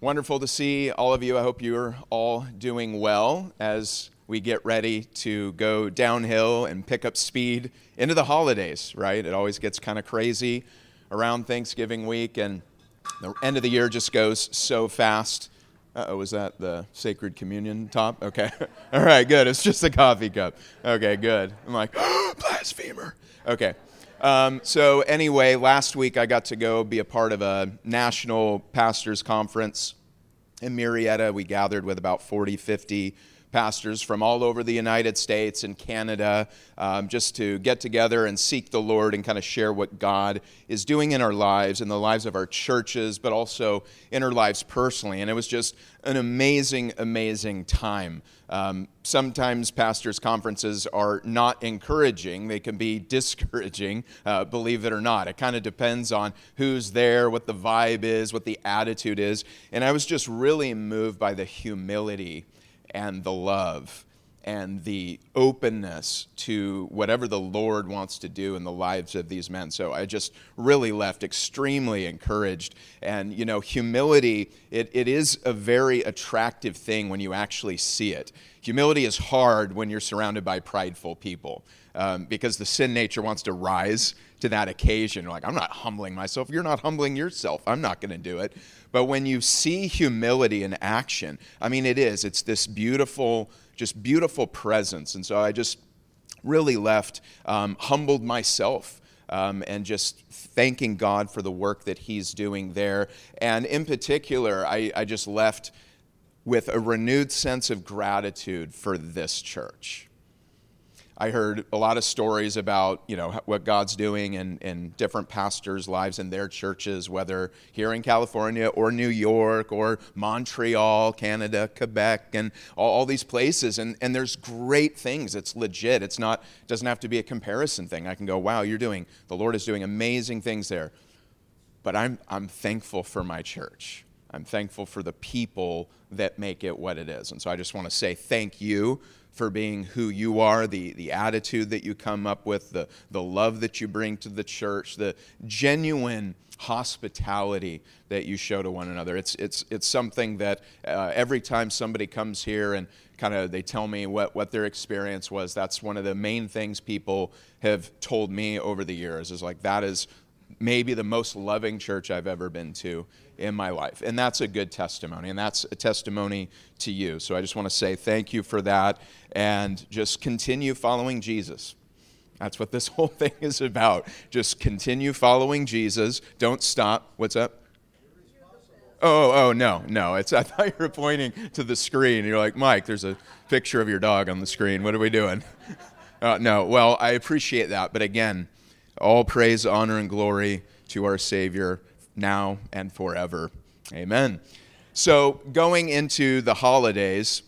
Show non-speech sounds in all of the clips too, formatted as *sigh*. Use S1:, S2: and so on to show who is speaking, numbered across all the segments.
S1: Wonderful to see all of you. I hope you're all doing well as we get ready to go downhill and pick up speed into the holidays, right? It always gets kind of crazy around Thanksgiving week, and the end of the year just goes so fast. oh, was that the sacred communion top? Okay. *laughs* all right, good. It's just a coffee cup. Okay, good. I'm like, *gasps* blasphemer. Okay. Um, so, anyway, last week I got to go be a part of a national pastors conference in Marietta. We gathered with about 40, 50 pastors from all over the United States and Canada um, just to get together and seek the Lord and kind of share what God is doing in our lives, in the lives of our churches, but also in our lives personally. And it was just an amazing, amazing time. Um, sometimes pastors' conferences are not encouraging, they can be *laughs* discouraging, uh, believe it or not. It kind of depends on who's there, what the vibe is, what the attitude is. And I was just really moved by the humility and the love and the openness to whatever the Lord wants to do in the lives of these men. So I just really left extremely encouraged. And, you know, humility, it, it is a very attractive thing when you actually see it. Humility is hard when you're surrounded by prideful people um, because the sin nature wants to rise to that occasion. Like, I'm not humbling myself. You're not humbling yourself. I'm not going to do it. But when you see humility in action, I mean, it is. It's this beautiful, just beautiful presence. And so I just really left um, humbled myself. Um, and just thanking God for the work that He's doing there. And in particular, I, I just left with a renewed sense of gratitude for this church. I heard a lot of stories about you know what God's doing in, in different pastors' lives in their churches, whether here in California or New York or Montreal, Canada, Quebec, and all, all these places. And, and there's great things. It's legit. It's not doesn't have to be a comparison thing. I can go, wow, you're doing the Lord is doing amazing things there. But I'm I'm thankful for my church. I'm thankful for the people that make it what it is. And so I just want to say thank you for being who you are, the, the attitude that you come up with, the, the love that you bring to the church, the genuine hospitality that you show to one another. It's, it's, it's something that uh, every time somebody comes here and kind of they tell me what, what their experience was, that's one of the main things people have told me over the years is like, that is maybe the most loving church I've ever been to in my life. And that's a good testimony, and that's a testimony to you. So I just want to say thank you for that and just continue following Jesus. That's what this *laughs* whole thing is about. Just continue following Jesus. Don't stop. What's up? Oh, oh, no, no. It's, I thought you were pointing to the screen. You're like, Mike, there's a picture of your dog on the screen. What are we doing? *laughs* Uh, no, well, I appreciate that. But again, all praise, honor, and glory to our Savior now and forever. Amen. So, going into the holidays,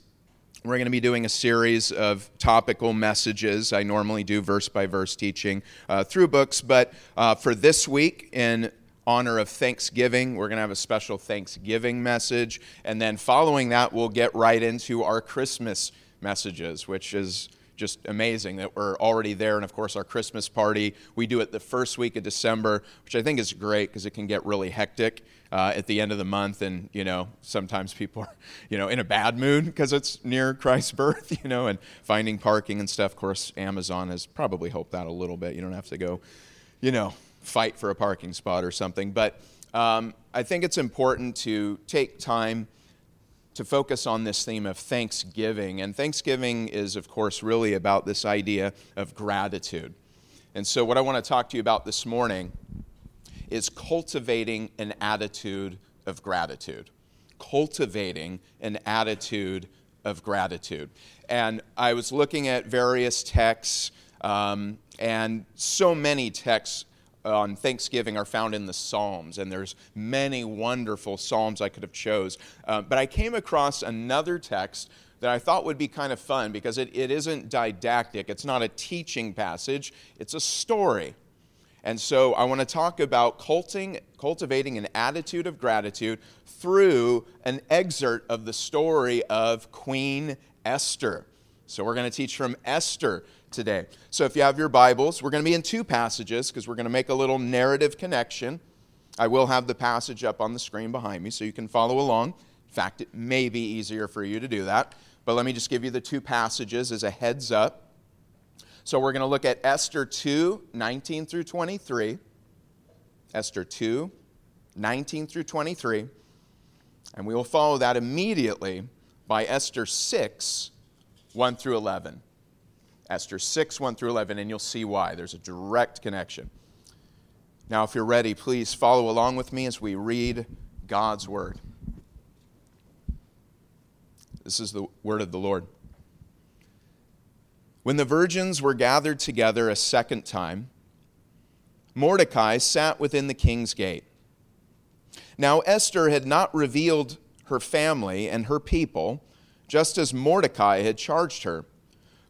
S1: we're going to be doing a series of topical messages. I normally do verse by verse teaching uh, through books, but uh, for this week, in honor of Thanksgiving, we're going to have a special Thanksgiving message. And then following that, we'll get right into our Christmas messages, which is just amazing that we're already there. And of course, our Christmas party, we do it the first week of December, which I think is great because it can get really hectic uh, at the end of the month. And, you know, sometimes people are, you know, in a bad mood because it's near Christ's *laughs* birth, you know, and finding parking and stuff. Of course, Amazon has probably helped that a little bit. You don't have to go, you know, fight for a parking spot or something. But um, I think it's important to take time to focus on this theme of thanksgiving. And thanksgiving is, of course, really about this idea of gratitude. And so, what I want to talk to you about this morning is cultivating an attitude of gratitude. Cultivating an attitude of gratitude. And I was looking at various texts, um, and so many texts on Thanksgiving are found in the Psalms, and there's many wonderful Psalms I could have chose. Uh, but I came across another text that I thought would be kind of fun because it, it isn't didactic. It's not a teaching passage, it's a story. And so I want to talk about culting, cultivating an attitude of gratitude through an excerpt of the story of Queen Esther. So we're going to teach from Esther today. So if you have your Bibles, we're going to be in two passages because we're going to make a little narrative connection. I will have the passage up on the screen behind me so you can follow along. In fact, it may be easier for you to do that. But let me just give you the two passages as a heads up. So we're going to look at Esther 2 19 through 23. Esther 2 19 through 23. And we will follow that immediately by Esther 6 1 through 11. Esther 6 1 through 11, and you'll see why. There's a direct connection. Now, if you're ready, please follow along with me as we read God's word. This is the word of the Lord. When the virgins were gathered together a second time, Mordecai sat within the king's gate. Now, Esther had not revealed her family and her people, just as Mordecai had charged her.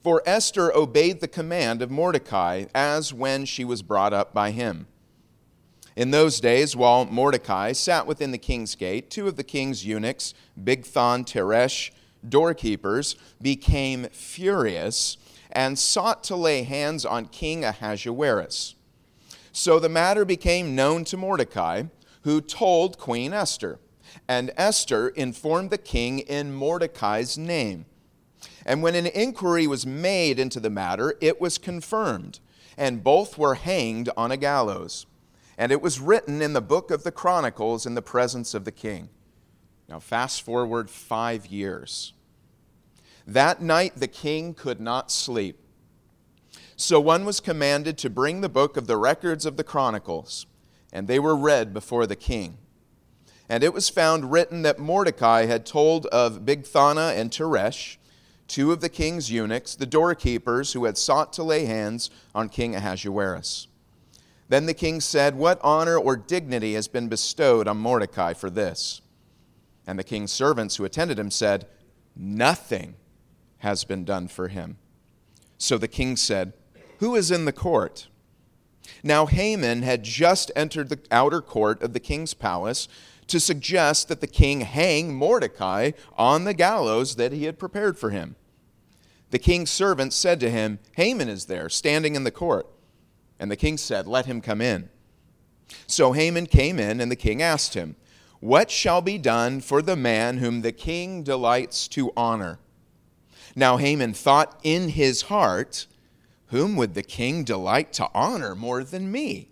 S1: For Esther obeyed the command of Mordecai as when she was brought up by him. In those days, while Mordecai sat within the king's gate, two of the king's eunuchs, Bigthan, Teresh, doorkeepers, became furious and sought to lay hands on King Ahasuerus. So the matter became known to Mordecai, who told Queen Esther. And Esther informed the king in Mordecai's name. And when an inquiry was made into the matter, it was confirmed, and both were hanged on a gallows. And it was written in the book of the Chronicles in the presence of the king. Now, fast forward five years. That night the king could not sleep. So one was commanded to bring the book of the records of the Chronicles, and they were read before the king. And it was found written that Mordecai had told of Bigthana and Teresh, two of the king's eunuchs, the doorkeepers who had sought to lay hands on King Ahasuerus. Then the king said, What honor or dignity has been bestowed on Mordecai for this? And the king's servants who attended him said, Nothing has been done for him. So the king said, Who is in the court? Now Haman had just entered the outer court of the king's palace to suggest that the king hang Mordecai on the gallows that he had prepared for him. The king's servants said to him, Haman is there, standing in the court. And the king said, Let him come in. So Haman came in, and the king asked him, What shall be done for the man whom the king delights to honor? Now Haman thought in his heart, Whom would the king delight to honor more than me?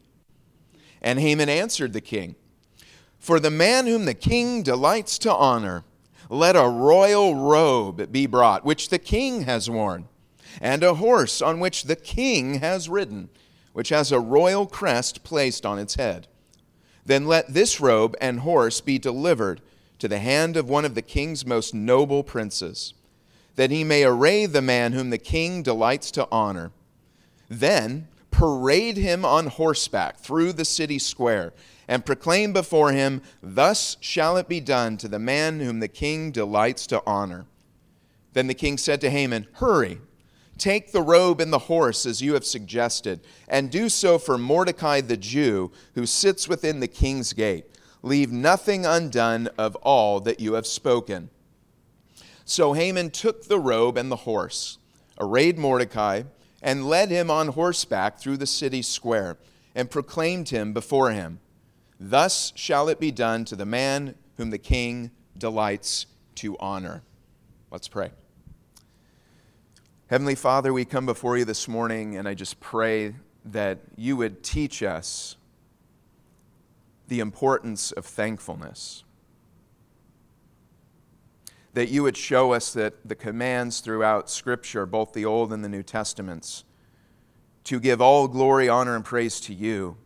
S1: And Haman answered the king, For the man whom the king delights to honor, let a royal robe be brought, which the king has worn, and a horse on which the king has ridden, which has a royal crest placed on its head. Then let this robe and horse be delivered to the hand of one of the king's most noble princes that he may array the man whom the king delights to honor. Then parade him on horseback through the city square, and proclaim before him, Thus shall it be done to the man whom the king delights to honor. Then the king said to Haman, Hurry, take the robe and the horse as you have suggested, and do so for Mordecai the Jew, who sits within the king's gate. Leave nothing undone of all that you have spoken. So Haman took the robe and the horse, arrayed Mordecai, and led him on horseback through the city square, and proclaimed him before him Thus shall it be done to the man whom the king delights to honor. Let's pray. Heavenly Father, we come before you this morning, and I just pray that you would teach us the importance of thankfulness that you would show us that the commands throughout Scripture, both the Old and the New Testaments, to give all glory, honor, and praise to you,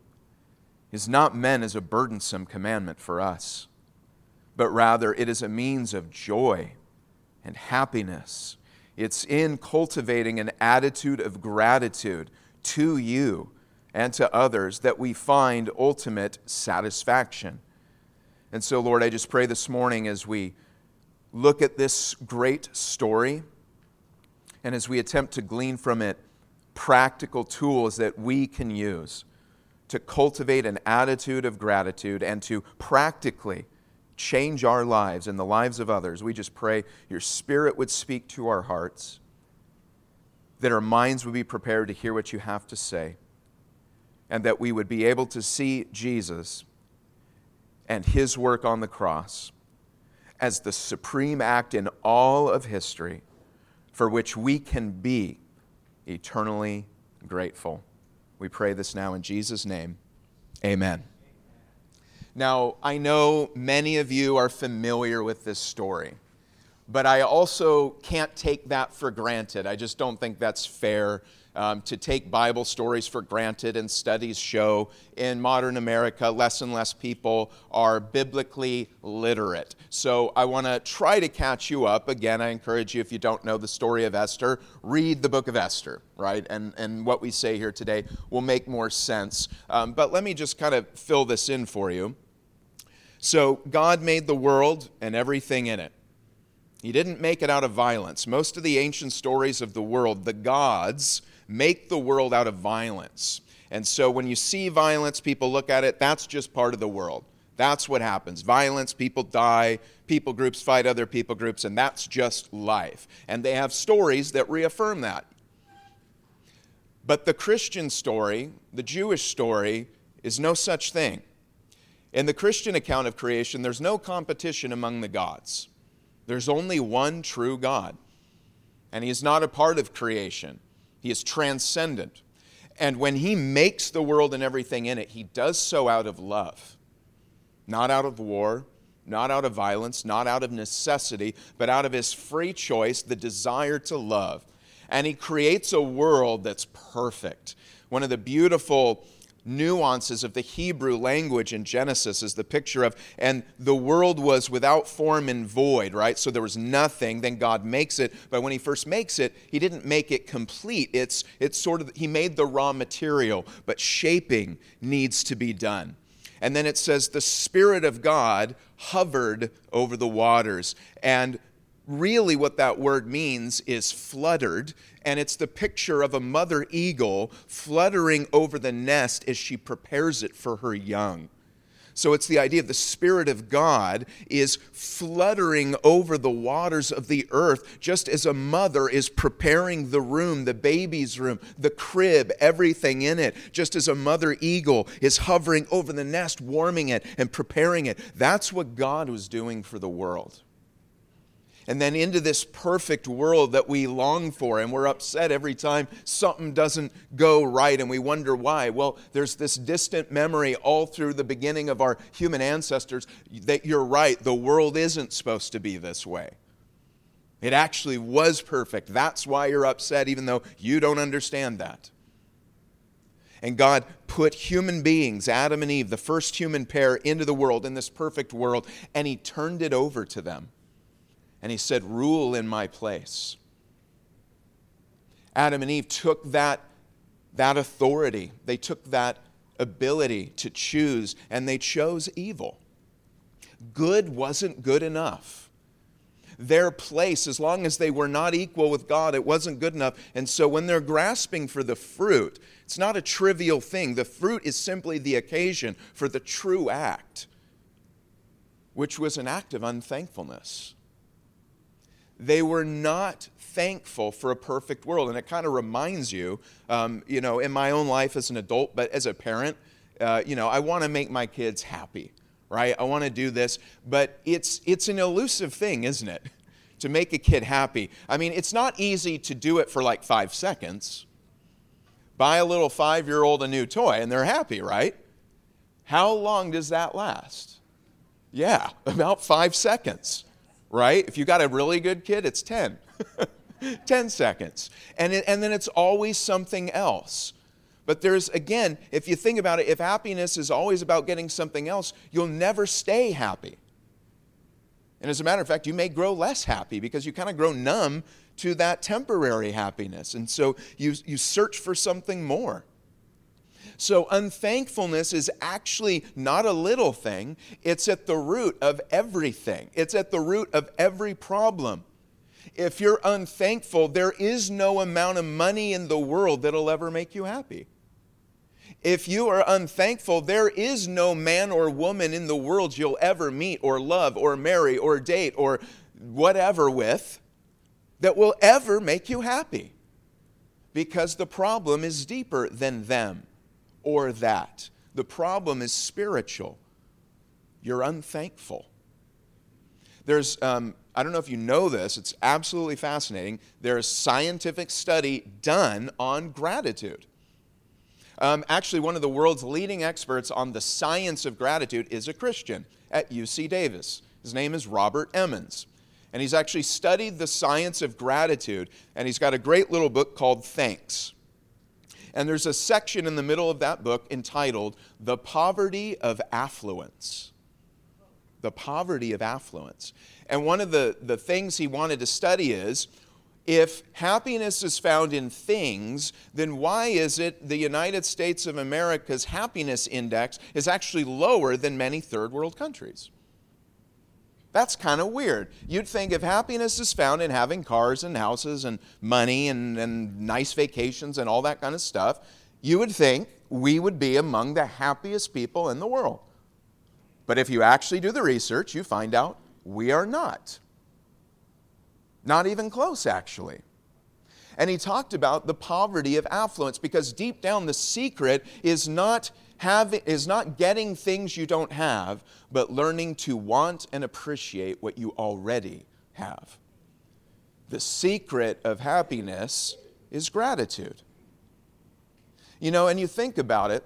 S1: is not meant as a burdensome commandment for us, but rather it is a means of joy and happiness. It's in cultivating an attitude of gratitude to you and to others that we find ultimate satisfaction. And so, Lord, I just pray this morning as we look at this great story and as we attempt to glean from it practical tools that we can use to cultivate an attitude of gratitude and to practically change our lives and the lives of others, we just pray your Spirit would speak to our hearts, that our minds would be prepared to hear what you have to say, and that we would be able to see Jesus and his work on the cross as the supreme act in all of history for which we can be eternally grateful. We pray this now in Jesus' name. Amen. Now, I know many of you are familiar with this story, but I also can't take that for granted. I just don't think that's fair um, to take Bible stories for granted, and studies show in modern America, less and less people are biblically literate. So I want to try to catch you up. Again, I encourage you, if you don't know the story of Esther, read the book of Esther, right? And, and what we say here today will make more sense. Um, but let me just kind of fill this in for you. So, God made the world and everything in it. He didn't make it out of violence. Most of the ancient stories of the world, the gods, make the world out of violence. And so when you see violence, people look at it, that's just part of the world. That's what happens. Violence, people die, people groups fight other people groups, and that's just life. And they have stories that reaffirm that. But the Christian story, the Jewish story, is no such thing. In the Christian account of creation, there's no competition among the gods. There's only one true God. And He is not a part of creation. He is transcendent. And when he makes the world and everything in it, he does so out of love, not out of war, not out of violence, not out of necessity, but out of his free choice, the desire to love. And he creates a world that's perfect. One of the beautiful nuances of the Hebrew language in Genesis is the picture of, and the world was without form and void, right? So there was nothing. Then God makes it. But when He first makes it, He didn't make it complete. It's, it's sort of, He made the raw material, but shaping needs to be done. And then it says, the Spirit of God hovered over the waters. And really what that word means is fluttered, and it's the picture of a mother eagle fluttering over the nest as she prepares it for her young. So it's the idea of the Spirit of God is fluttering over the waters of the earth, just as a mother is preparing the room, the baby's room, the crib, everything in it, just as a mother eagle is hovering over the nest, warming it and preparing it. That's what God was doing for the world and then into this perfect world that we long for. And we're upset every time something doesn't go right and we wonder why. Well, there's this distant memory all through the beginning of our human ancestors that you're right, the world isn't supposed to be this way. It actually was perfect. That's why you're upset, even though you don't understand that. And God put human beings, Adam and Eve, the first human pair, into the world, in this perfect world, and He turned it over to them and he said, Rule in my place. Adam and Eve took that, that authority, they took that ability to choose, and they chose evil. Good wasn't good enough. Their place, as long as they were not equal with God, it wasn't good enough. And so when they're grasping for the fruit, it's not a trivial thing. The fruit is simply the occasion for the true act, which was an act of unthankfulness they were not thankful for a perfect world. And it kind of reminds you, um, you know, in my own life as an adult, but as a parent, uh, you know, I want to make my kids happy, right? I want to do this, but it's it's an elusive thing, isn't it? *laughs* To make a kid happy. I mean, it's not easy to do it for like five seconds. Buy a little five year old a new toy and they're happy, right? How long does that last? Yeah, *laughs* about five seconds right? If you got a really good kid, it's 10. *laughs* 10 seconds. And, it, and then it's always something else. But there's, again, if you think about it, if happiness is always about getting something else, you'll never stay happy. And as a matter of fact, you may grow less happy because you kind of grow numb to that temporary happiness. And so you, you search for something more. So, unthankfulness is actually not a little thing, it's at the root of everything, it's at the root of every problem. If you're unthankful, there is no amount of money in the world that'll ever make you happy. If you are unthankful, there is no man or woman in the world you'll ever meet or love or marry or date or whatever with that will ever make you happy because the problem is deeper than them or that. The problem is spiritual. you're unthankful. There's, um, I don't know if you know this, it's absolutely fascinating. There's scientific study done on gratitude. Um, actually, one of the world's leading experts on the science of gratitude is a Christian at UC Davis. His name is Robert Emmons. And he's actually studied the science of gratitude, and he's got a great little book called Thanks. And there's a section in the middle of that book entitled The Poverty of Affluence. The Poverty of Affluence. And one of the, the things he wanted to study is if happiness is found in things, then why is it the United States of America's happiness index is actually lower than many third world countries? That's kind of weird. You'd think if happiness is found in having cars and houses and money and, and nice vacations and all that kind of stuff, you would think we would be among the happiest people in the world. But if you actually do the research, you find out we are not. Not even close, actually. And he talked about the poverty of affluence because deep down the secret is not having, is not getting things you don't have, but learning to want and appreciate what you already have. The secret of happiness is gratitude. You know, and you think about it,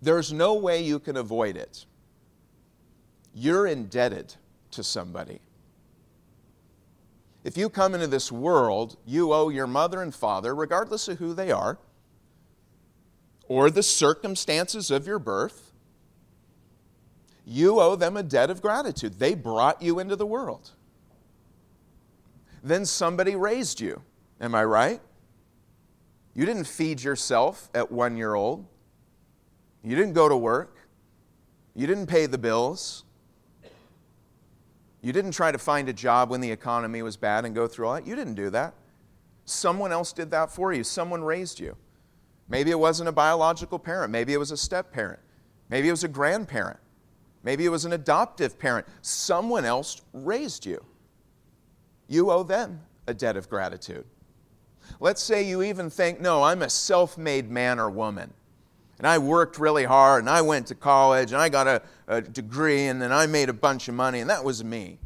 S1: there's no way you can avoid it. You're indebted to somebody. If you come into this world, you owe your mother and father, regardless of who they are, or the circumstances of your birth, you owe them a debt of gratitude. They brought you into the world. Then somebody raised you. Am I right? You didn't feed yourself at one year old. You didn't go to work. You didn't pay the bills. You didn't try to find a job when the economy was bad and go through all that. You didn't do that. Someone else did that for you. Someone raised you. Maybe it wasn't a biological parent. Maybe it was a step parent. Maybe it was a grandparent. Maybe it was an adoptive parent. Someone else raised you. You owe them a debt of gratitude. Let's say you even think, no, I'm a self made man or woman. And I worked really hard and I went to college and I got a, a degree and then I made a bunch of money and that was me.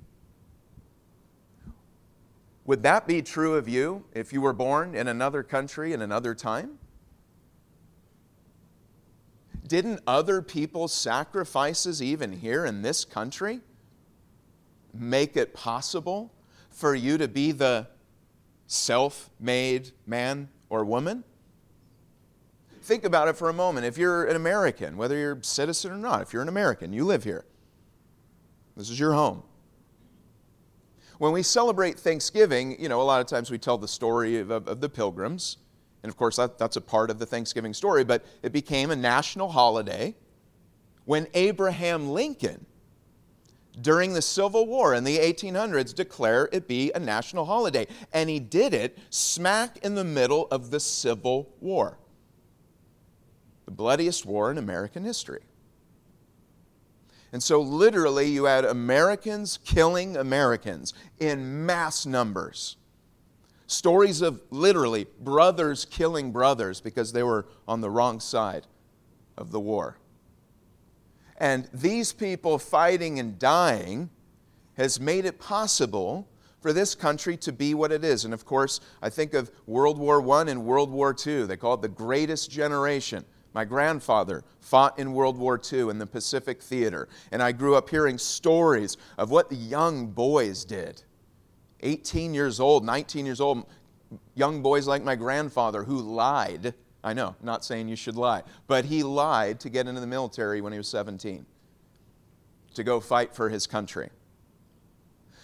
S1: Would that be true of you if you were born in another country in another time? Didn't other people's sacrifices, even here in this country, make it possible for you to be the self made man or woman? Think about it for a moment. If you're an American, whether you're a citizen or not, if you're an American, you live here, this is your home. When we celebrate Thanksgiving, you know, a lot of times we tell the story of, of, of the pilgrims and of course, that, that's a part of the Thanksgiving story, but it became a national holiday when Abraham Lincoln, during the Civil War in the 1800s, declared it be a national holiday. And he did it smack in the middle of the Civil War, the bloodiest war in American history. And so, literally, you had Americans killing Americans in mass numbers. Stories of literally brothers killing brothers because they were on the wrong side of the war. And these people fighting and dying has made it possible for this country to be what it is. And of course, I think of World War I and World War II. They call it the greatest generation. My grandfather fought in World War II in the Pacific Theater, and I grew up hearing stories of what the young boys did 18 years old, 19 years old, young boys like my grandfather who lied. I know, not saying you should lie, but he lied to get into the military when he was 17 to go fight for his country.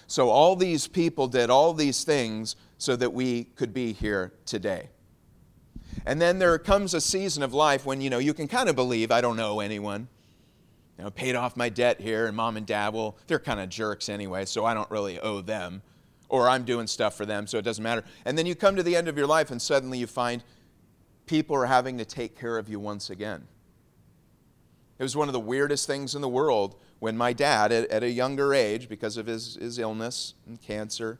S1: So all these people did all these things so that we could be here today. And then there comes a season of life when you know you can kind of believe I don't know anyone. You know, paid off my debt here, and mom and dad, well, they're kind of jerks anyway, so I don't really owe them or I'm doing stuff for them, so it doesn't matter. And then you come to the end of your life, and suddenly you find people are having to take care of you once again. It was one of the weirdest things in the world when my dad, at, at a younger age, because of his, his illness and cancer,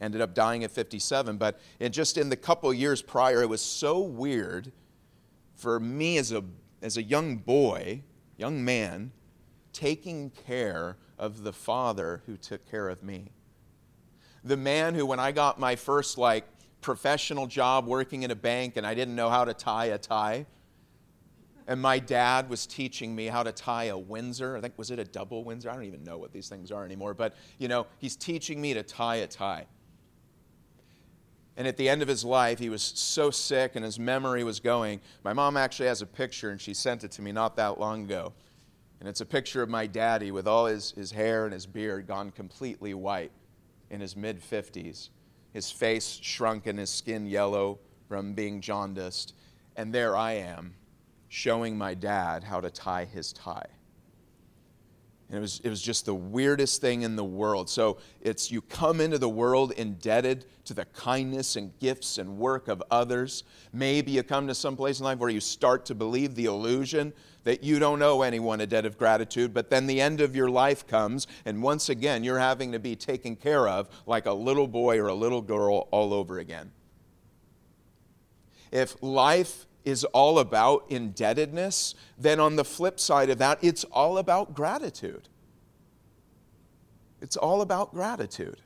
S1: ended up dying at 57. But in just in the couple years prior, it was so weird for me as a, as a young boy, young man, taking care of the father who took care of me. The man who, when I got my first like professional job working in a bank and I didn't know how to tie a tie, and my dad was teaching me how to tie a Windsor. I think, was it a double Windsor? I don't even know what these things are anymore. But, you know, he's teaching me to tie a tie. And at the end of his life, he was so sick and his memory was going. My mom actually has a picture and she sent it to me not that long ago. And it's a picture of my daddy with all his, his hair and his beard gone completely white in his mid 50s. His face shrunk and his skin yellow from being jaundiced. And there I am, showing my dad how to tie his tie. And it was, it was just the weirdest thing in the world. So it's you come into the world indebted to the kindness and gifts and work of others. Maybe you come to some place in life where you start to believe the illusion that you don't owe anyone a debt of gratitude, but then the end of your life comes, and once again, you're having to be taken care of like a little boy or a little girl all over again. If life is all about indebtedness, then on the flip side of that, it's all about gratitude. It's all about gratitude.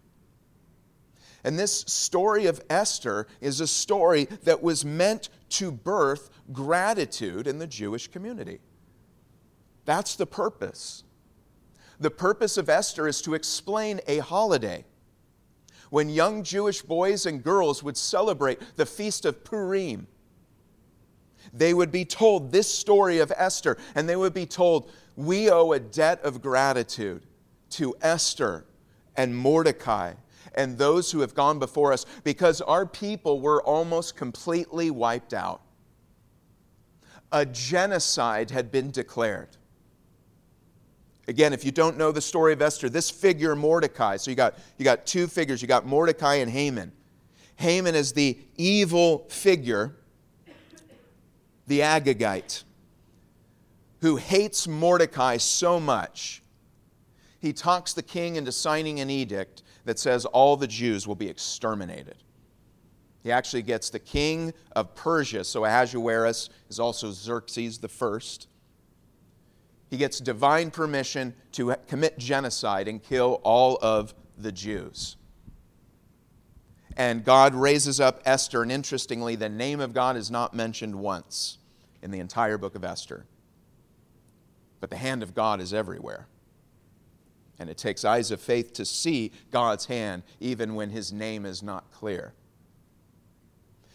S1: And this story of Esther is a story that was meant to birth gratitude in the Jewish community. That's the purpose. The purpose of Esther is to explain a holiday when young Jewish boys and girls would celebrate the feast of Purim they would be told this story of Esther, and they would be told, We owe a debt of gratitude to Esther and Mordecai and those who have gone before us because our people were almost completely wiped out. A genocide had been declared. Again, if you don't know the story of Esther, this figure Mordecai, so you got, you got two figures, you got Mordecai and Haman. Haman is the evil figure the Agagite, who hates Mordecai so much, he talks the king into signing an edict that says all the Jews will be exterminated. He actually gets the king of Persia, so Ahasuerus is also Xerxes the first. He gets divine permission to commit genocide and kill all of the Jews. And God raises up Esther, and interestingly, the name of God is not mentioned once in the entire book of Esther. But the hand of God is everywhere. And it takes eyes of faith to see God's hand even when his name is not clear.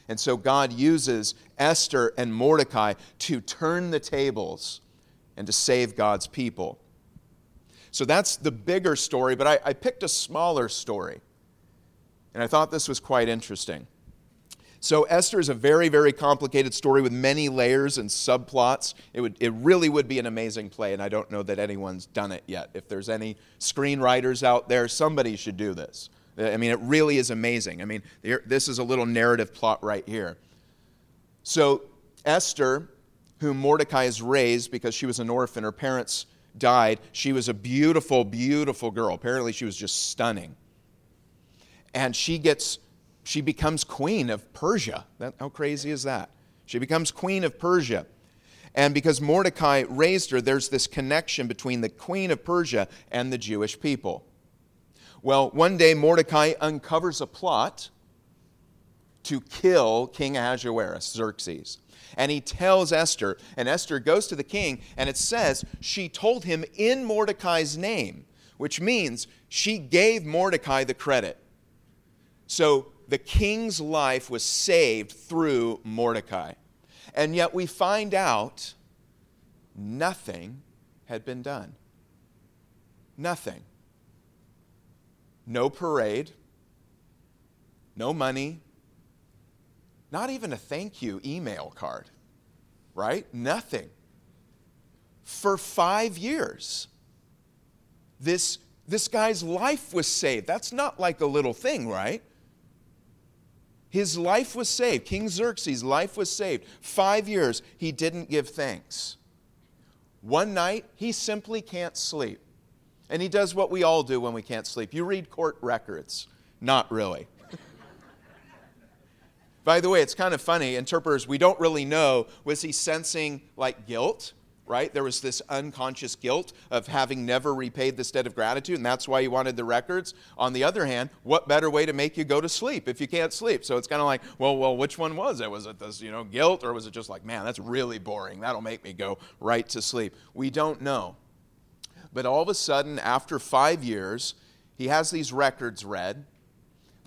S1: And so God uses Esther and Mordecai to turn the tables and to save God's people. So that's the bigger story, but I, I picked a smaller story. And I thought this was quite interesting. So Esther is a very, very complicated story with many layers and subplots. It, would, it really would be an amazing play, and I don't know that anyone's done it yet. If there's any screenwriters out there, somebody should do this. I mean, it really is amazing. I mean, this is a little narrative plot right here. So Esther, whom Mordecai has raised because she was an orphan, her parents died. She was a beautiful, beautiful girl. Apparently, she was just stunning. And she gets she becomes queen of Persia. That, how crazy is that? She becomes queen of Persia. And because Mordecai raised her, there's this connection between the queen of Persia and the Jewish people. Well, one day Mordecai uncovers a plot to kill King Ahasuerus, Xerxes. And he tells Esther, and Esther goes to the king, and it says she told him in Mordecai's name, which means she gave Mordecai the credit. So the king's life was saved through Mordecai. And yet we find out nothing had been done. Nothing. No parade, no money, not even a thank you email card, right? Nothing. For five years, this, this guy's life was saved. That's not like a little thing, right? His life was saved. King Xerxes' life was saved. Five years, he didn't give thanks. One night, he simply can't sleep. And he does what we all do when we can't sleep. You read court records. Not really. By the way, it's kind of funny. Interpreters, we don't really know. Was he sensing like guilt? Right? There was this unconscious guilt of having never repaid this debt of gratitude, and that's why he wanted the records. On the other hand, what better way to make you go to sleep if you can't sleep? So it's kind of like, well, well, which one was it? Was it this, you know, guilt, or was it just like, man, that's really boring. That'll make me go right to sleep. We don't know. But all of a sudden, after five years, he has these records read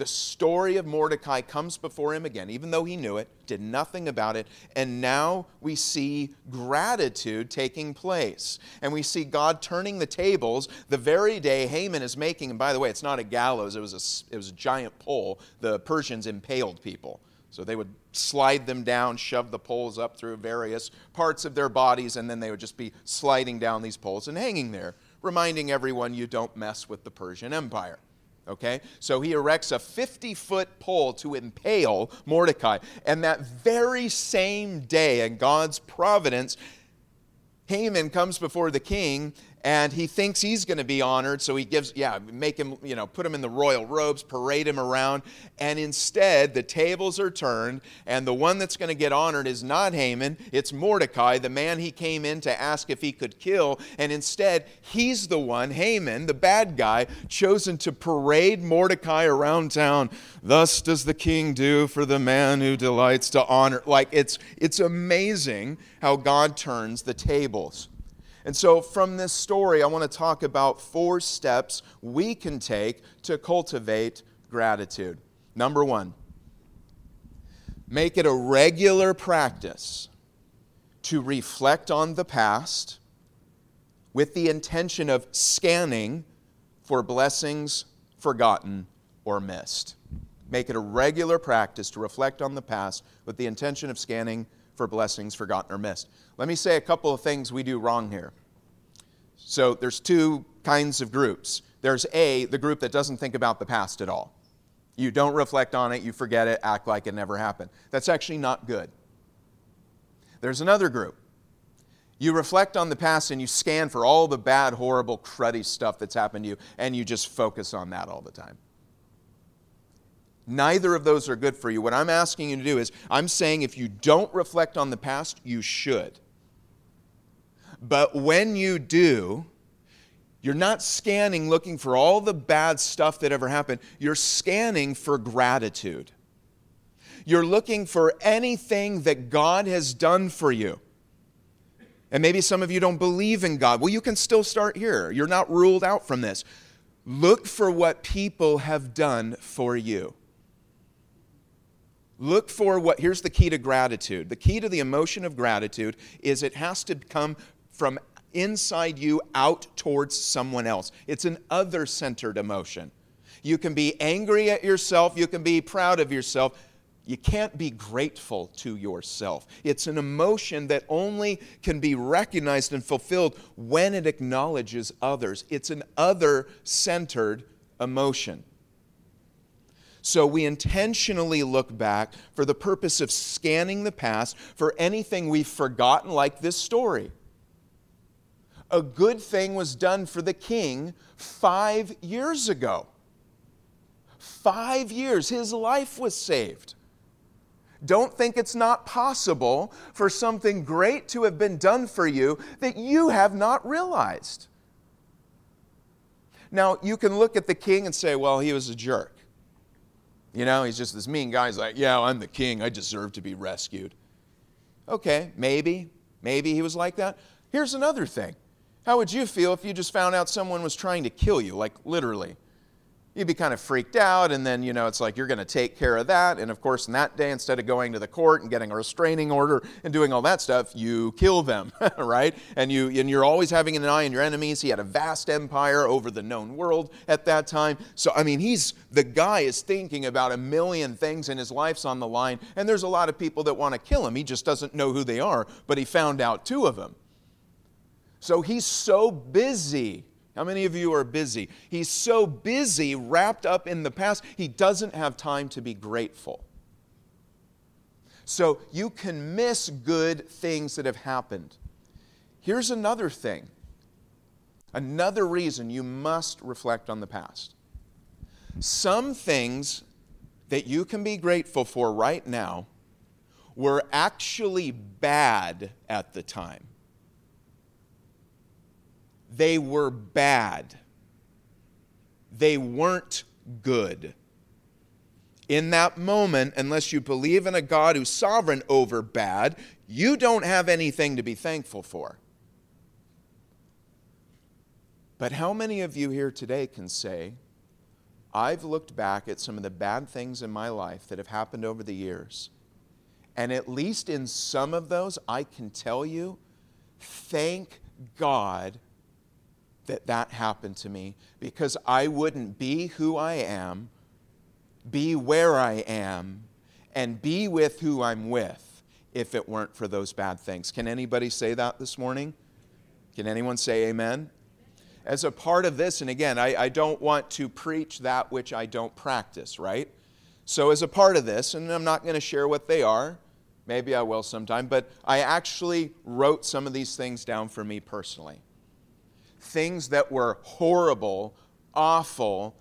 S1: the story of Mordecai comes before him again, even though he knew it, did nothing about it, and now we see gratitude taking place. And we see God turning the tables the very day Haman is making, and by the way, it's not a gallows, it was a, it was a giant pole. The Persians impaled people. So they would slide them down, shove the poles up through various parts of their bodies, and then they would just be sliding down these poles and hanging there, reminding everyone you don't mess with the Persian Empire. Okay? So he erects a 50 foot pole to impale Mordecai. And that very same day, in God's providence, Haman comes before the king and he thinks he's going to be honored so he gives yeah make him you know put him in the royal robes parade him around. And instead the tables are turned and the one that's going to get honored is not haman it's mordecai the man he came in to ask if he could kill. And instead he's the one haman the bad guy chosen to parade mordecai around town. Thus does the king do for the man who delights to honor like it's it's amazing how god turns the tables and so, from this story, I want to talk about four steps we can take to cultivate gratitude. Number one, make it a regular practice to reflect on the past with the intention of scanning for blessings forgotten or missed. Make it a regular practice to reflect on the past with the intention of scanning for blessings forgotten or missed. Let me say a couple of things we do wrong here. So there's two kinds of groups. There's A, the group that doesn't think about the past at all. You don't reflect on it, you forget it, act like it never happened. That's actually not good. There's another group. You reflect on the past and you scan for all the bad, horrible, cruddy stuff that's happened to you, and you just focus on that all the time. Neither of those are good for you. What I'm asking you to do is, I'm saying if you don't reflect on the past, you should. But when you do, you're not scanning looking for all the bad stuff that ever happened. You're scanning for gratitude. You're looking for anything that God has done for you. And maybe some of you don't believe in God. Well, you can still start here. You're not ruled out from this. Look for what people have done for you. Look for what, here's the key to gratitude. The key to the emotion of gratitude is it has to come from inside you out towards someone else. It's an other centered emotion. You can be angry at yourself, you can be proud of yourself. You can't be grateful to yourself. It's an emotion that only can be recognized and fulfilled when it acknowledges others. It's an other centered emotion. So we intentionally look back for the purpose of scanning the past for anything we've forgotten, like this story. A good thing was done for the king five years ago. Five years, his life was saved. Don't think it's not possible for something great to have been done for you that you have not realized. Now, you can look at the king and say, well, he was a jerk. You know, he's just this mean guy. He's like, yeah, I'm the king. I deserve to be rescued. Okay, maybe. Maybe he was like that. Here's another thing. How would you feel if you just found out someone was trying to kill you, like literally? You'd be kind of freaked out, and then, you know, it's like you're going to take care of that. And of course, in that day, instead of going to the court and getting a restraining order and doing all that stuff, you kill them, *laughs* right? And, you, and you're always having an eye on your enemies. He had a vast empire over the known world at that time. So, I mean, he's the guy is thinking about a million things, and his life's on the line. And there's a lot of people that want to kill him. He just doesn't know who they are, but he found out two of them. So he's so busy how many of you are busy? He's so busy, wrapped up in the past, he doesn't have time to be grateful. So you can miss good things that have happened. Here's another thing another reason you must reflect on the past. Some things that you can be grateful for right now were actually bad at the time. They were bad. They weren't good. In that moment, unless you believe in a God who's sovereign over bad, you don't have anything to be thankful for. But how many of you here today can say, I've looked back at some of the bad things in my life that have happened over the years, and at least in some of those, I can tell you, thank God that that happened to me because I wouldn't be who I am, be where I am, and be with who I'm with if it weren't for those bad things. Can anybody say that this morning? Can anyone say amen? As a part of this, and again, I, I don't want to preach that which I don't practice, right? So, as a part of this, and I'm not going to share what they are, maybe I will sometime, but I actually wrote some of these things down for me personally. Things that were horrible, awful,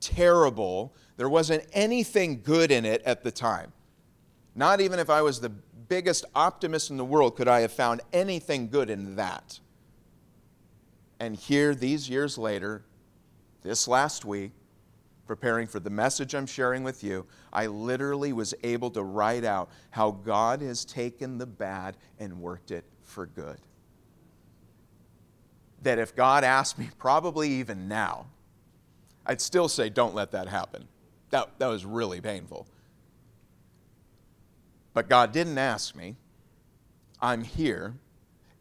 S1: terrible. There wasn't anything good in it at the time. Not even if I was the biggest optimist in the world could I have found anything good in that. And here, these years later, this last week, preparing for the message I'm sharing with you, I literally was able to write out how God has taken the bad and worked it for good. That if God asked me, probably even now, I'd still say, don't let that happen. That, that was really painful. But God didn't ask me. I'm here,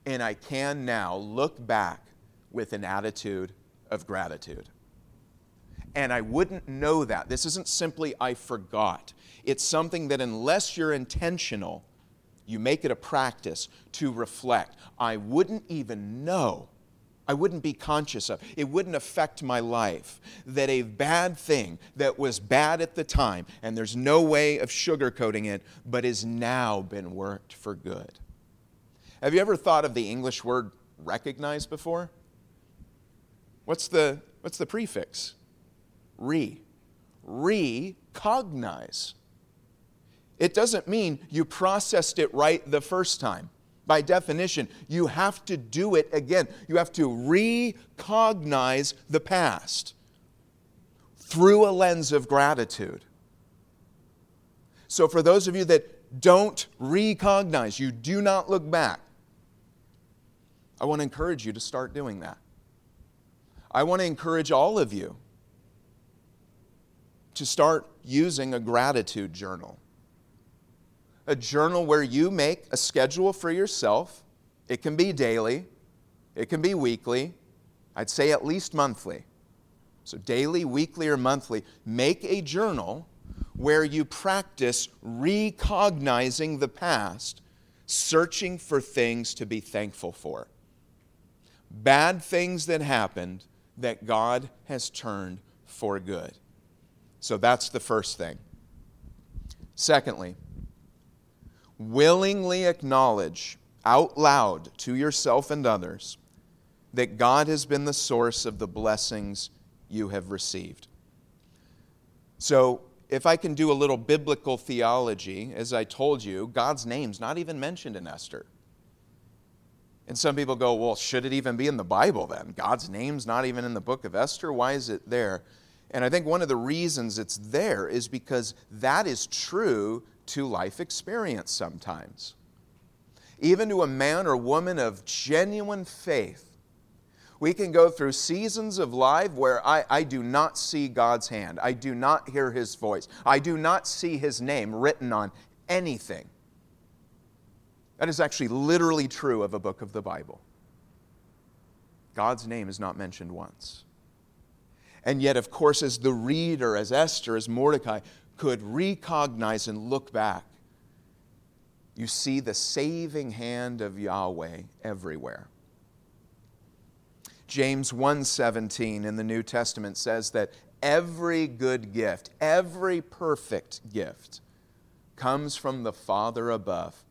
S1: and I can now look back with an attitude of gratitude. And I wouldn't know that. This isn't simply I forgot. It's something that, unless you're intentional, you make it a practice to reflect. I wouldn't even know, I wouldn't be conscious of, it wouldn't affect my life that a bad thing that was bad at the time, and there's no way of sugarcoating it, but has now been worked for good. Have you ever thought of the English word recognize before? What's the, what's the prefix? Re. Recognize. It doesn't mean you processed it right the first time. By definition, you have to do it again. You have to recognize the past through a lens of gratitude. So, for those of you that don't recognize, you do not look back, I want to encourage you to start doing that. I want to encourage all of you to start using a gratitude journal. A journal where you make a schedule for yourself. It can be daily, it can be weekly, I'd say at least monthly. So, daily, weekly, or monthly, make a journal where you practice recognizing the past, searching for things to be thankful for. Bad things that happened that God has turned for good. So that's the first thing. Secondly, willingly acknowledge out loud to yourself and others that God has been the source of the blessings you have received. So, if I can do a little biblical theology, as I told you, God's name's not even mentioned in Esther. And some people go, well, should it even be in the Bible then? God's name's not even in the book of Esther. Why is it there? And I think one of the reasons it's there is because that is true to life experience sometimes. Even to a man or woman of genuine faith, we can go through seasons of life where I, I do not see God's hand. I do not hear His voice. I do not see His name written on anything. That is actually literally true of a book of the Bible. God's name is not mentioned once. And yet, of course, as the reader, as Esther, as Mordecai, could recognize and look back, you see the saving hand of Yahweh everywhere. James 1:17 in the New Testament says that every good gift, every perfect gift comes from the Father above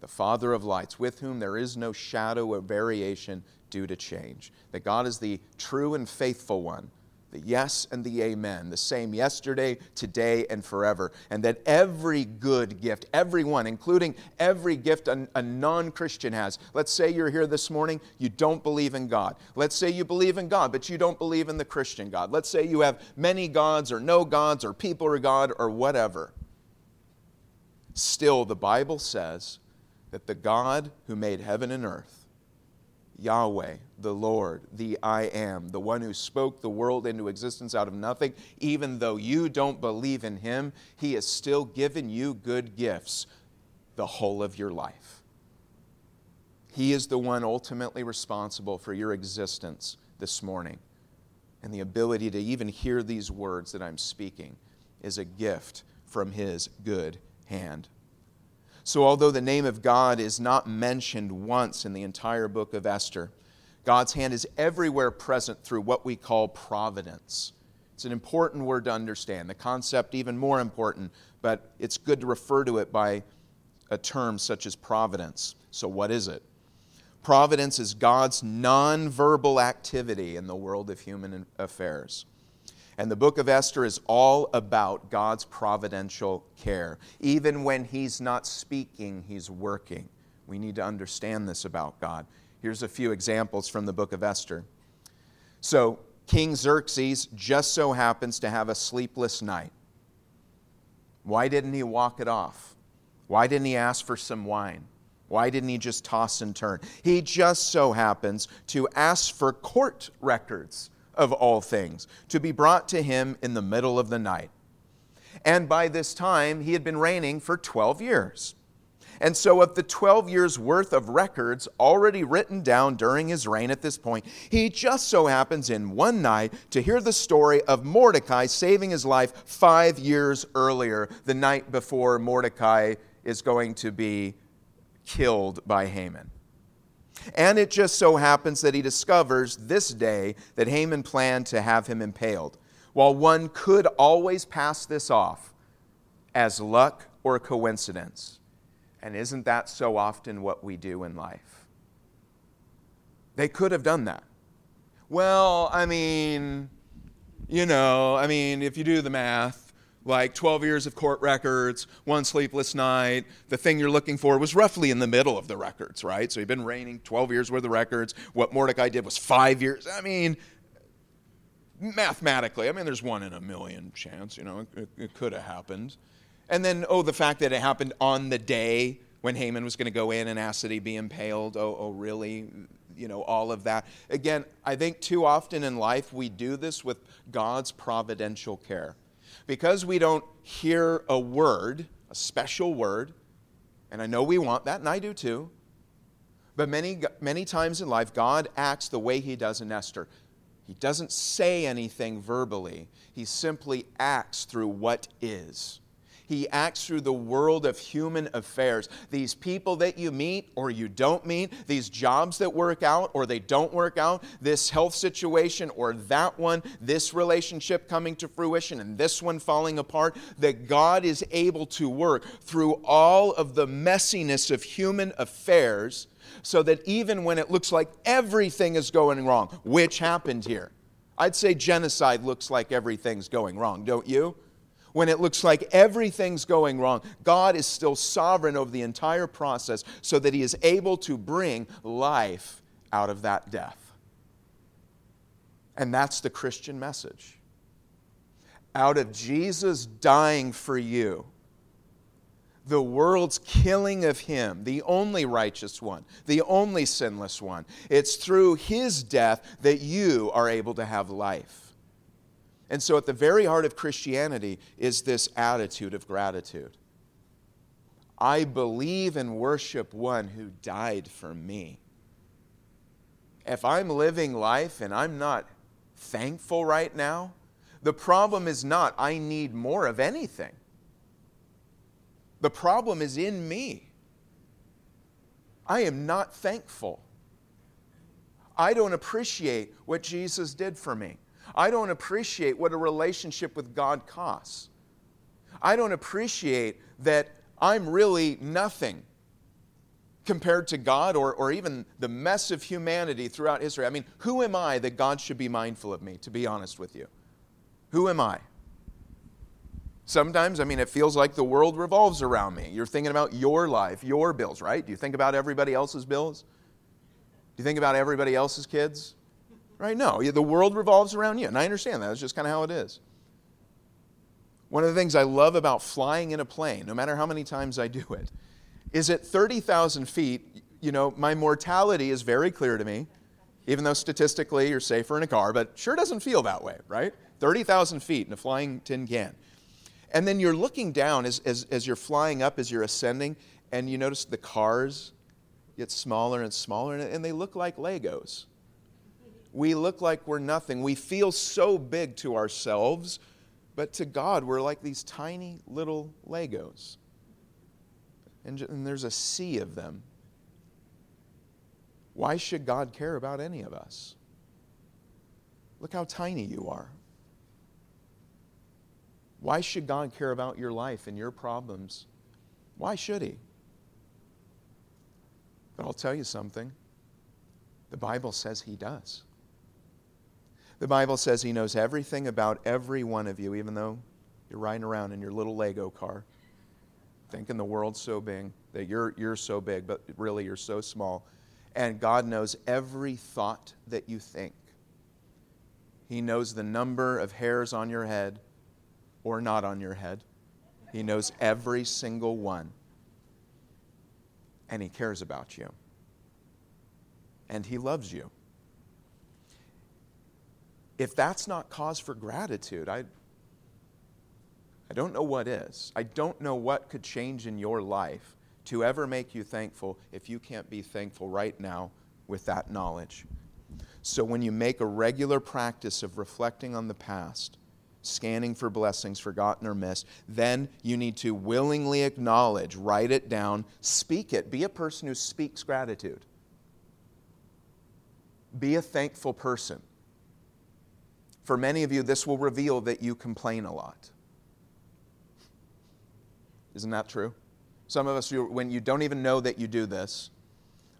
S1: the Father of lights, with whom there is no shadow of variation due to change. That God is the true and faithful one the yes and the amen, the same yesterday, today, and forever. And that every good gift, everyone, including every gift a, a non Christian has. Let's say you're here this morning, you don't believe in God. Let's say you believe in God, but you don't believe in the Christian God. Let's say you have many gods or no gods or people are God or whatever. Still, the Bible says that the God who made heaven and earth Yahweh, the Lord, the I am, the one who spoke the world into existence out of nothing, even though you don't believe in him, he has still given you good gifts the whole of your life. He is the one ultimately responsible for your existence this morning. And the ability to even hear these words that I'm speaking is a gift from his good hand. So, although the name of God is not mentioned once in the entire book of Esther, God's hand is everywhere present through what we call providence. It's an important word to understand, the concept even more important, but it's good to refer to it by a term such as providence. So, what is it? Providence is God's nonverbal activity in the world of human affairs. And the book of Esther is all about God's providential care. Even when He's not speaking, He's working. We need to understand this about God. Here's a few examples from the book of Esther. So, King Xerxes just so happens to have a sleepless night. Why didn't he walk it off? Why didn't he ask for some wine? Why didn't he just toss and turn? He just so happens to ask for court records of all things, to be brought to him in the middle of the night. And by this time, he had been reigning for 12 years. And so, of the 12 years' worth of records already written down during his reign at this point, he just so happens in one night to hear the story of Mordecai saving his life five years earlier, the night before Mordecai is going to be killed by Haman. And it just so happens that he discovers this day that Haman planned to have him impaled. While one could always pass this off as luck or coincidence. And isn't that so often what we do in life? They could have done that. Well, I mean, you know, I mean, if you do the math, like 12 years of court records, one sleepless night. The thing you're looking for was roughly in the middle of the records, right? So you've been reigning 12 years worth of records. What Mordecai did was five years. I mean, mathematically, I mean, there's one in a million chance, you know, it, it could have happened. And then, oh, the fact that it happened on the day when Haman was going to go in and ask that he be impaled. Oh, oh, really? You know, all of that. Again, I think too often in life we do this with God's providential care because we don't hear a word, a special word, and I know we want that, and I do too. But many, many times in life, God acts the way He does in Esther. He doesn't say anything verbally, He simply acts through what is. He acts through the world of human affairs. These people that you meet or you don't meet, these jobs that work out or they don't work out, this health situation or that one, this relationship coming to fruition and this one falling apart, that God is able to work through all of the messiness of human affairs so that even when it looks like everything is going wrong, which happened here, I'd say genocide looks like everything's going wrong, don't you? When it looks like everything's going wrong, God is still sovereign over the entire process so that He is able to bring life out of that death. And that's the Christian message. Out of Jesus dying for you, the world's killing of him, the only righteous one, the only sinless one. It's through his death that you are able to have life. And so, at the very heart of Christianity is this attitude of gratitude. I believe and worship one who died for me. If I'm living life and I'm not thankful right now, the problem is not I need more of anything. The problem is in me. I am not thankful. I don't appreciate what Jesus did for me. I don't appreciate what a relationship with God costs. I don't appreciate that I'm really nothing compared to God or, or even the mess of humanity throughout history. I mean, who am I that God should be mindful of me, to be honest with you? Who am I? Sometimes, I mean, it feels like the world revolves around me. You're thinking about your life, your bills, right? Do you think about everybody else's bills? Do you think about everybody else's kids? Right? No, the world revolves around you. And I understand that. It's just kind of how it is. One of the things I love about flying in a plane, no matter how many times I do it, is at 30,000 feet, you know, my mortality is very clear to me, even though statistically you're safer in a car, but sure doesn't feel that way, right? 30,000 feet in a flying tin can. And then you're looking down as, as, as you're flying up, as you're ascending, and you notice the cars get smaller and smaller, and they look like Legos. We look like we're nothing. We feel so big to ourselves but to God, we're like these tiny little Legos. And, and there's a sea of them. Why should God care about any of us? Look how tiny you are. Why should God care about your life and your problems? Why should He? But I'll tell you something the Bible says He does. The Bible says He knows everything about every one of you, even though you're riding around in your little Lego car, thinking the world's so big, that you're, you're so big, but really you're so small. And God knows every thought that you think. He knows the number of hairs on your head or not on your head. He knows every single one. And He cares about you. And He loves you if that's not cause for gratitude, I, I don't know what is. I don't know what could change in your life to ever make you thankful if you can't be thankful right now with that knowledge. So when you make a regular practice of reflecting on the past, scanning for blessings forgotten or missed, then you need to willingly acknowledge, write it down, speak it. Be a person who speaks gratitude. Be a thankful person. For many of you, this will reveal that you complain a lot. Isn't that true? Some of us, when you don't even know that you do this,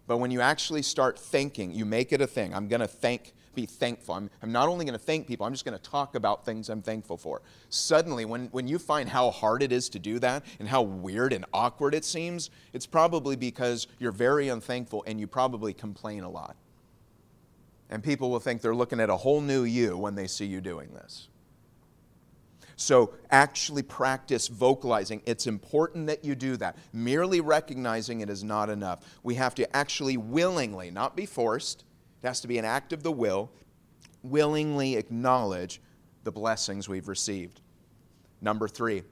S1: but when you actually start thinking, you make it a thing. I'm going to thank, be thankful. I'm, I'm not only going to thank people, I'm just going to talk about things I'm thankful for. Suddenly, when, when you find how hard it is to do that and how weird and awkward it seems, it's probably because you're very unthankful and you probably complain a lot. And people will think they're looking at a whole new you when they see you doing this. So, actually practice vocalizing. It's important that you do that. Merely recognizing it is not enough. We have to actually willingly, not be forced, it has to be an act of the will, willingly acknowledge the blessings we've received. Number three,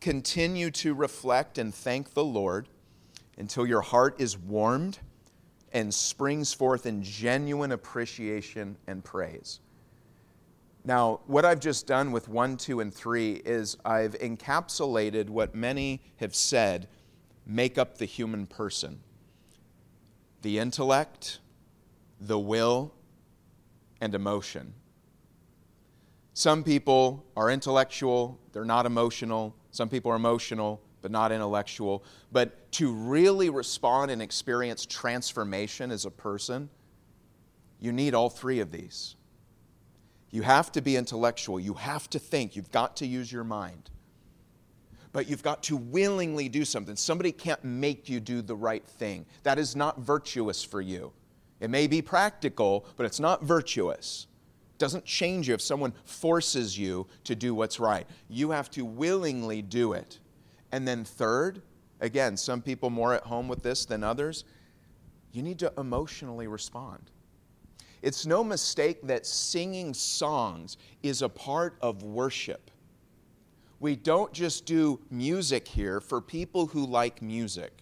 S1: continue to reflect and thank the Lord until your heart is warmed and springs forth in genuine appreciation and praise. Now, what I've just done with 1, 2, and 3 is I've encapsulated what many have said make up the human person the intellect, the will, and emotion. Some people are intellectual, they're not emotional. Some people are emotional, but not intellectual. But to really respond and experience transformation as a person, you need all three of these. You have to be intellectual, you have to think, you've got to use your mind. But you've got to willingly do something. Somebody can't make you do the right thing. That is not virtuous for you. It may be practical, but it's not virtuous. It doesn't change you if someone forces you to do what's right. You have to willingly do it. And then, third, again, some people more at home with this than others, you need to emotionally respond. It's no mistake that singing songs is a part of worship. We don't just do music here for people who like music.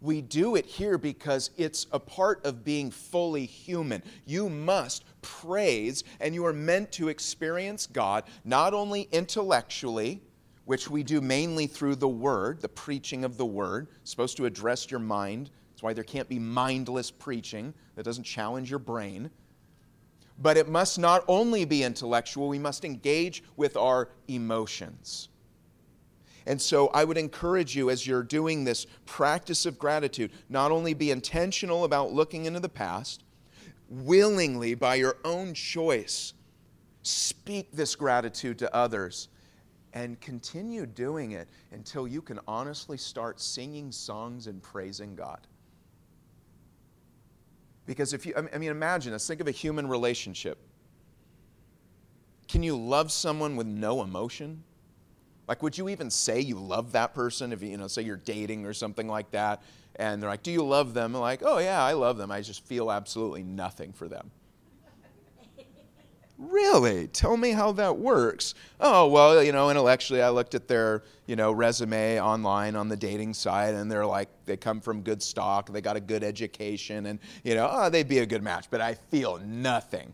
S1: We do it here because it's a part of being fully human. You must praise, and you are meant to experience God not only intellectually, which we do mainly through the Word, the preaching of the Word, it's supposed to address your mind. That's why there can't be mindless preaching that doesn't challenge your brain. But it must not only be intellectual, we must engage with our emotions. And so I would encourage you as you're doing this practice of gratitude, not only be intentional about looking into the past, willingly, by your own choice, speak this gratitude to others and continue doing it until you can honestly start singing songs and praising God. Because if you, I mean, imagine this think of a human relationship. Can you love someone with no emotion? Like, would you even say you love that person if you, you know, say you're dating or something like that, and they're like, "Do you love them?" I'm like, "Oh yeah, I love them. I just feel absolutely nothing for them." Really? Tell me how that works. Oh well, you know, intellectually, I looked at their you know resume online on the dating site, and they're like, they come from good stock, they got a good education, and you know, oh, they'd be a good match. But I feel nothing.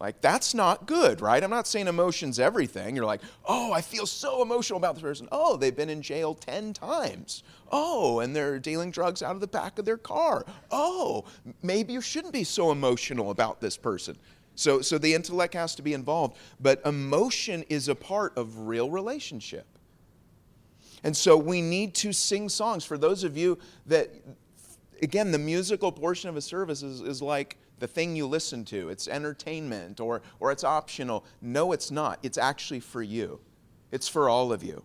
S1: Like, that's not good, right? I'm not saying emotion's everything. You're like, oh, I feel so emotional about this person. Oh, they've been in jail 10 times. Oh, and they're dealing drugs out of the back of their car. Oh, maybe you shouldn't be so emotional about this person. So, so the intellect has to be involved, but emotion is a part of real relationship. And so we need to sing songs. For those of you that, again, the musical portion of a service is, is like the thing you listen to. It's entertainment or, or it's optional. No, it's not. It's actually for you, it's for all of you.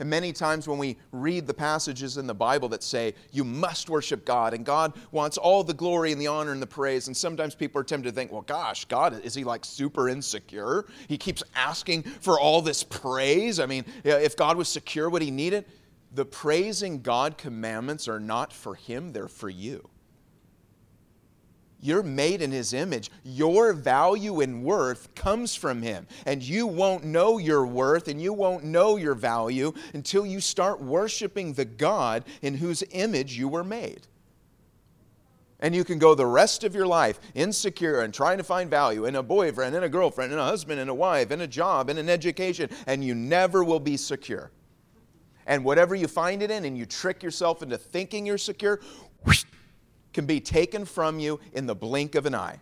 S1: And many times when we read the passages in the Bible that say you must worship God and God wants all the glory and the honor and the praise, and sometimes people are tempted to think, well, gosh, God, is he like super insecure? He keeps asking for all this praise. I mean, if God was secure, would he need it? The praising God commandments are not for him, they're for you. You're made in His image. Your value and worth comes from Him. And you won't know your worth and you won't know your value until you start worshiping the God in whose image you were made. And you can go the rest of your life insecure and trying to find value in a boyfriend, in a girlfriend, in a husband, in a wife, in a job, in an education, and you never will be secure. And whatever you find it in, and you trick yourself into thinking you're secure, whoosh, can be taken from you in the blink of an eye.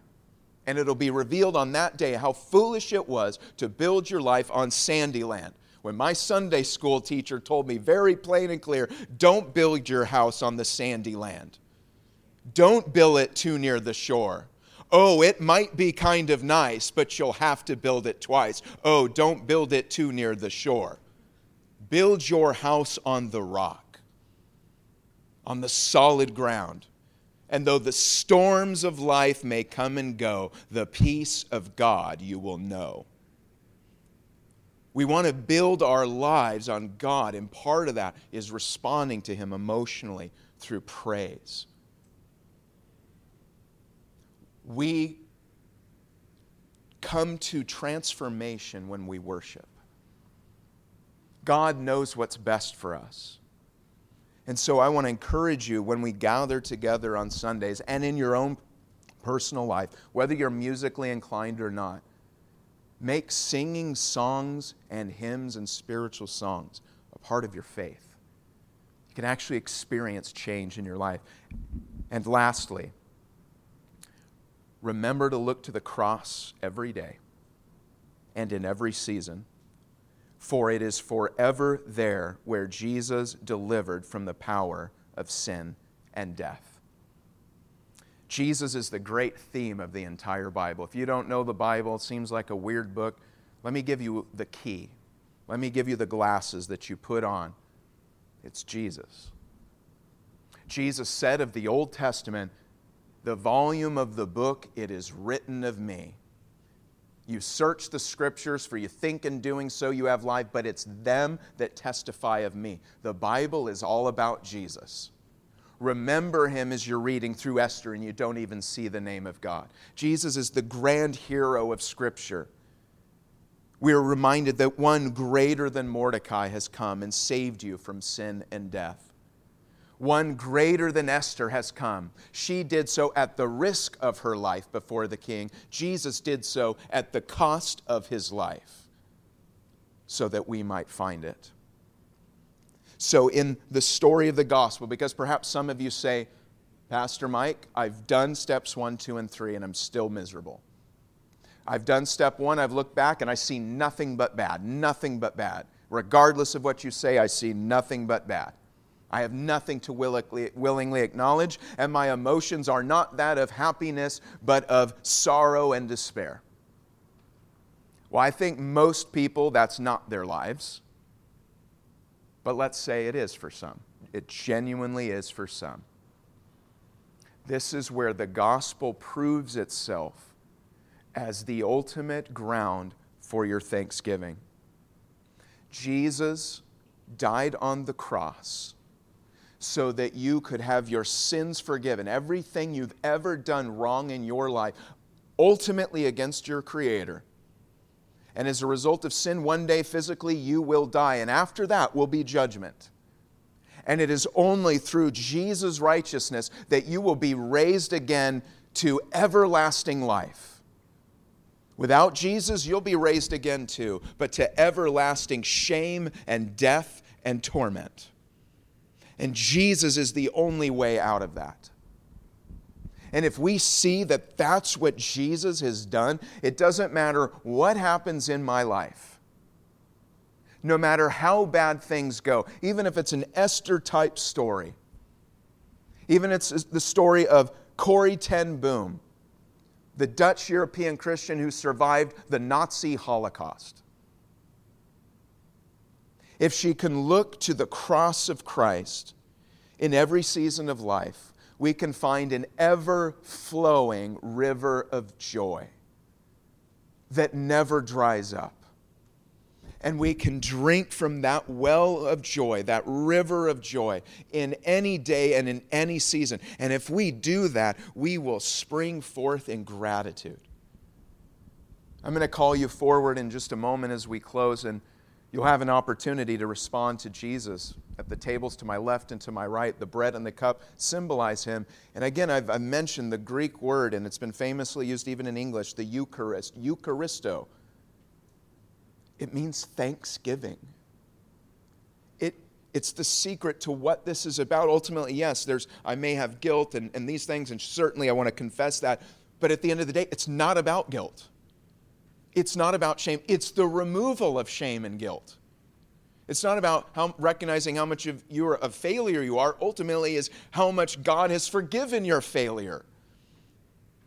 S1: And it'll be revealed on that day how foolish it was to build your life on sandy land. When my Sunday school teacher told me very plain and clear don't build your house on the sandy land, don't build it too near the shore. Oh, it might be kind of nice, but you'll have to build it twice. Oh, don't build it too near the shore. Build your house on the rock, on the solid ground. And though the storms of life may come and go, the peace of God you will know. We want to build our lives on God, and part of that is responding to Him emotionally through praise. We come to transformation when we worship. God knows what's best for us. And so I want to encourage you when we gather together on Sundays and in your own personal life, whether you're musically inclined or not, make singing songs and hymns and spiritual songs a part of your faith. You can actually experience change in your life. And lastly, remember to look to the cross every day and in every season for it is forever there where Jesus delivered from the power of sin and death. Jesus is the great theme of the entire Bible. If you don't know the Bible, it seems like a weird book. Let me give you the key. Let me give you the glasses that you put on. It's Jesus. Jesus said of the Old Testament, The volume of the book, it is written of me. You search the scriptures, for you think in doing so you have life, but it's them that testify of me. The Bible is all about Jesus. Remember him as you're reading through Esther and you don't even see the name of God. Jesus is the grand hero of Scripture. We are reminded that one greater than Mordecai has come and saved you from sin and death one greater than Esther has come. She did so at the risk of her life before the king. Jesus did so at the cost of his life so that we might find it. So, in the story of the gospel, because perhaps some of you say, Pastor Mike, I've done steps one, two, and three, and I'm still miserable. I've done step one, I've looked back, and I see nothing but bad, nothing but bad. Regardless of what you say, I see nothing but bad. I have nothing to willingly acknowledge, and my emotions are not that of happiness, but of sorrow and despair. Well, I think most people, that's not their lives. But let's say it is for some. It genuinely is for some. This is where the gospel proves itself as the ultimate ground for your thanksgiving. Jesus died on the cross so that you could have your sins forgiven. Everything you've ever done wrong in your life, ultimately against your Creator. And as a result of sin, one day physically you will die. And after that will be judgment. And it is only through Jesus' righteousness that you will be raised again to everlasting life. Without Jesus, you'll be raised again too, but to everlasting shame and death and torment. And Jesus is the only way out of that. And if we see that that's what Jesus has done, it doesn't matter what happens in my life. No matter how bad things go, even if it's an Esther type story, even if it's the story of Corrie ten Boom, the Dutch European Christian who survived the Nazi Holocaust. If she can look to the cross of Christ in every season of life, we can find an ever flowing river of joy that never dries up. And we can drink from that well of joy, that river of joy, in any day and in any season. And if we do that, we will spring forth in gratitude. I'm going to call you forward in just a moment as we close, and you'll have an opportunity to respond to Jesus at the tables to my left and to my right, the bread and the cup symbolize him. And again, I've, I've, mentioned the Greek word, and it's been famously used even in English, the Eucharist, Eucharisto. It means thanksgiving. It, it's the secret to what this is about. Ultimately, yes, there's I may have guilt and, and these things, and certainly I want to confess that. But at the end of the day, it's not about guilt. It's not about shame. It's the removal of shame and guilt. It's not about how, recognizing how much of you are a failure you are. Ultimately, is how much God has forgiven your failure.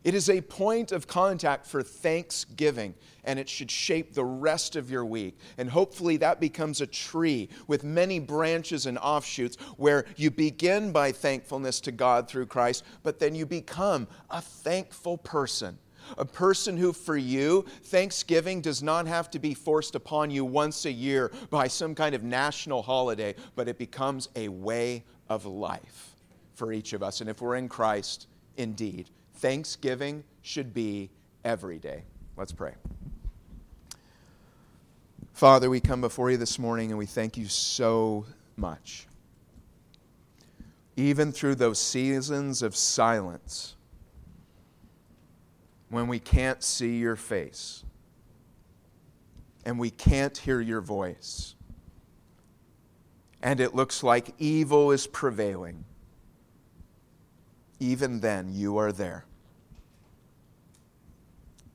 S1: It is a point of contact for thanksgiving, and it should shape the rest of your week. And hopefully, that becomes a tree with many branches and offshoots where you begin by thankfulness to God through Christ, but then you become a thankful person a person who, for you, Thanksgiving does not have to be forced upon you once a year by some kind of national holiday, but it becomes a way of life for each of us. And if we're in Christ, indeed, Thanksgiving should be every day. Let's pray. Father, we come before you this morning and we thank you so much. Even through those seasons of silence, when we can't see your face and we can't hear your voice and it looks like evil is prevailing, even then you are there.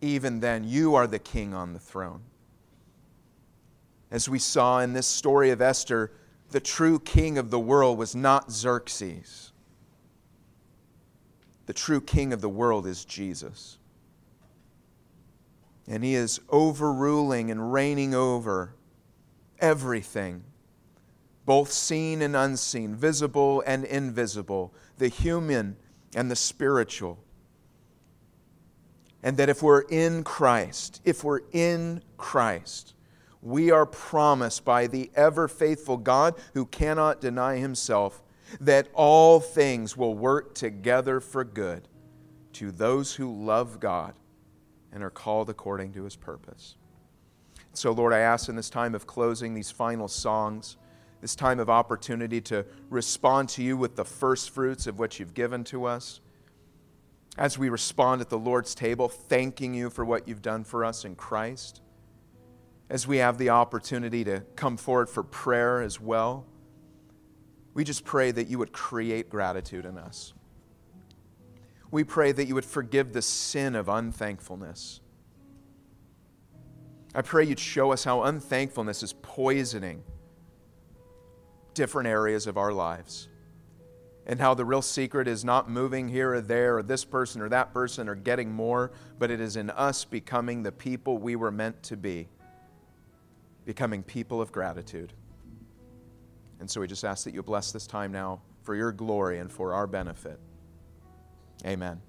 S1: Even then you are the king on the throne. As we saw in this story of Esther, the true king of the world was not Xerxes. The true king of the world is Jesus and He is overruling and reigning over everything, both seen and unseen, visible and invisible, the human and the spiritual. And that if we're in Christ, if we're in Christ, we are promised by the ever faithful God who cannot deny himself that all things will work together for good to those who love God and are called according to his purpose. So, Lord, I ask in this time of closing these final songs, this time of opportunity to respond to you with the first fruits of what you've given to us, as we respond at the Lord's table, thanking you for what you've done for us in Christ, as we have the opportunity to come forward for prayer as well, we just pray that you would create gratitude in us. We pray that you would forgive the sin of unthankfulness. I pray you'd show us how unthankfulness is poisoning different areas of our lives. and how the real secret is not moving here or there or this person or that person or getting more, but it is in us becoming the people we were meant to be, becoming people of gratitude. And so we just ask that you bless this time now for your glory and for our benefit. Amen.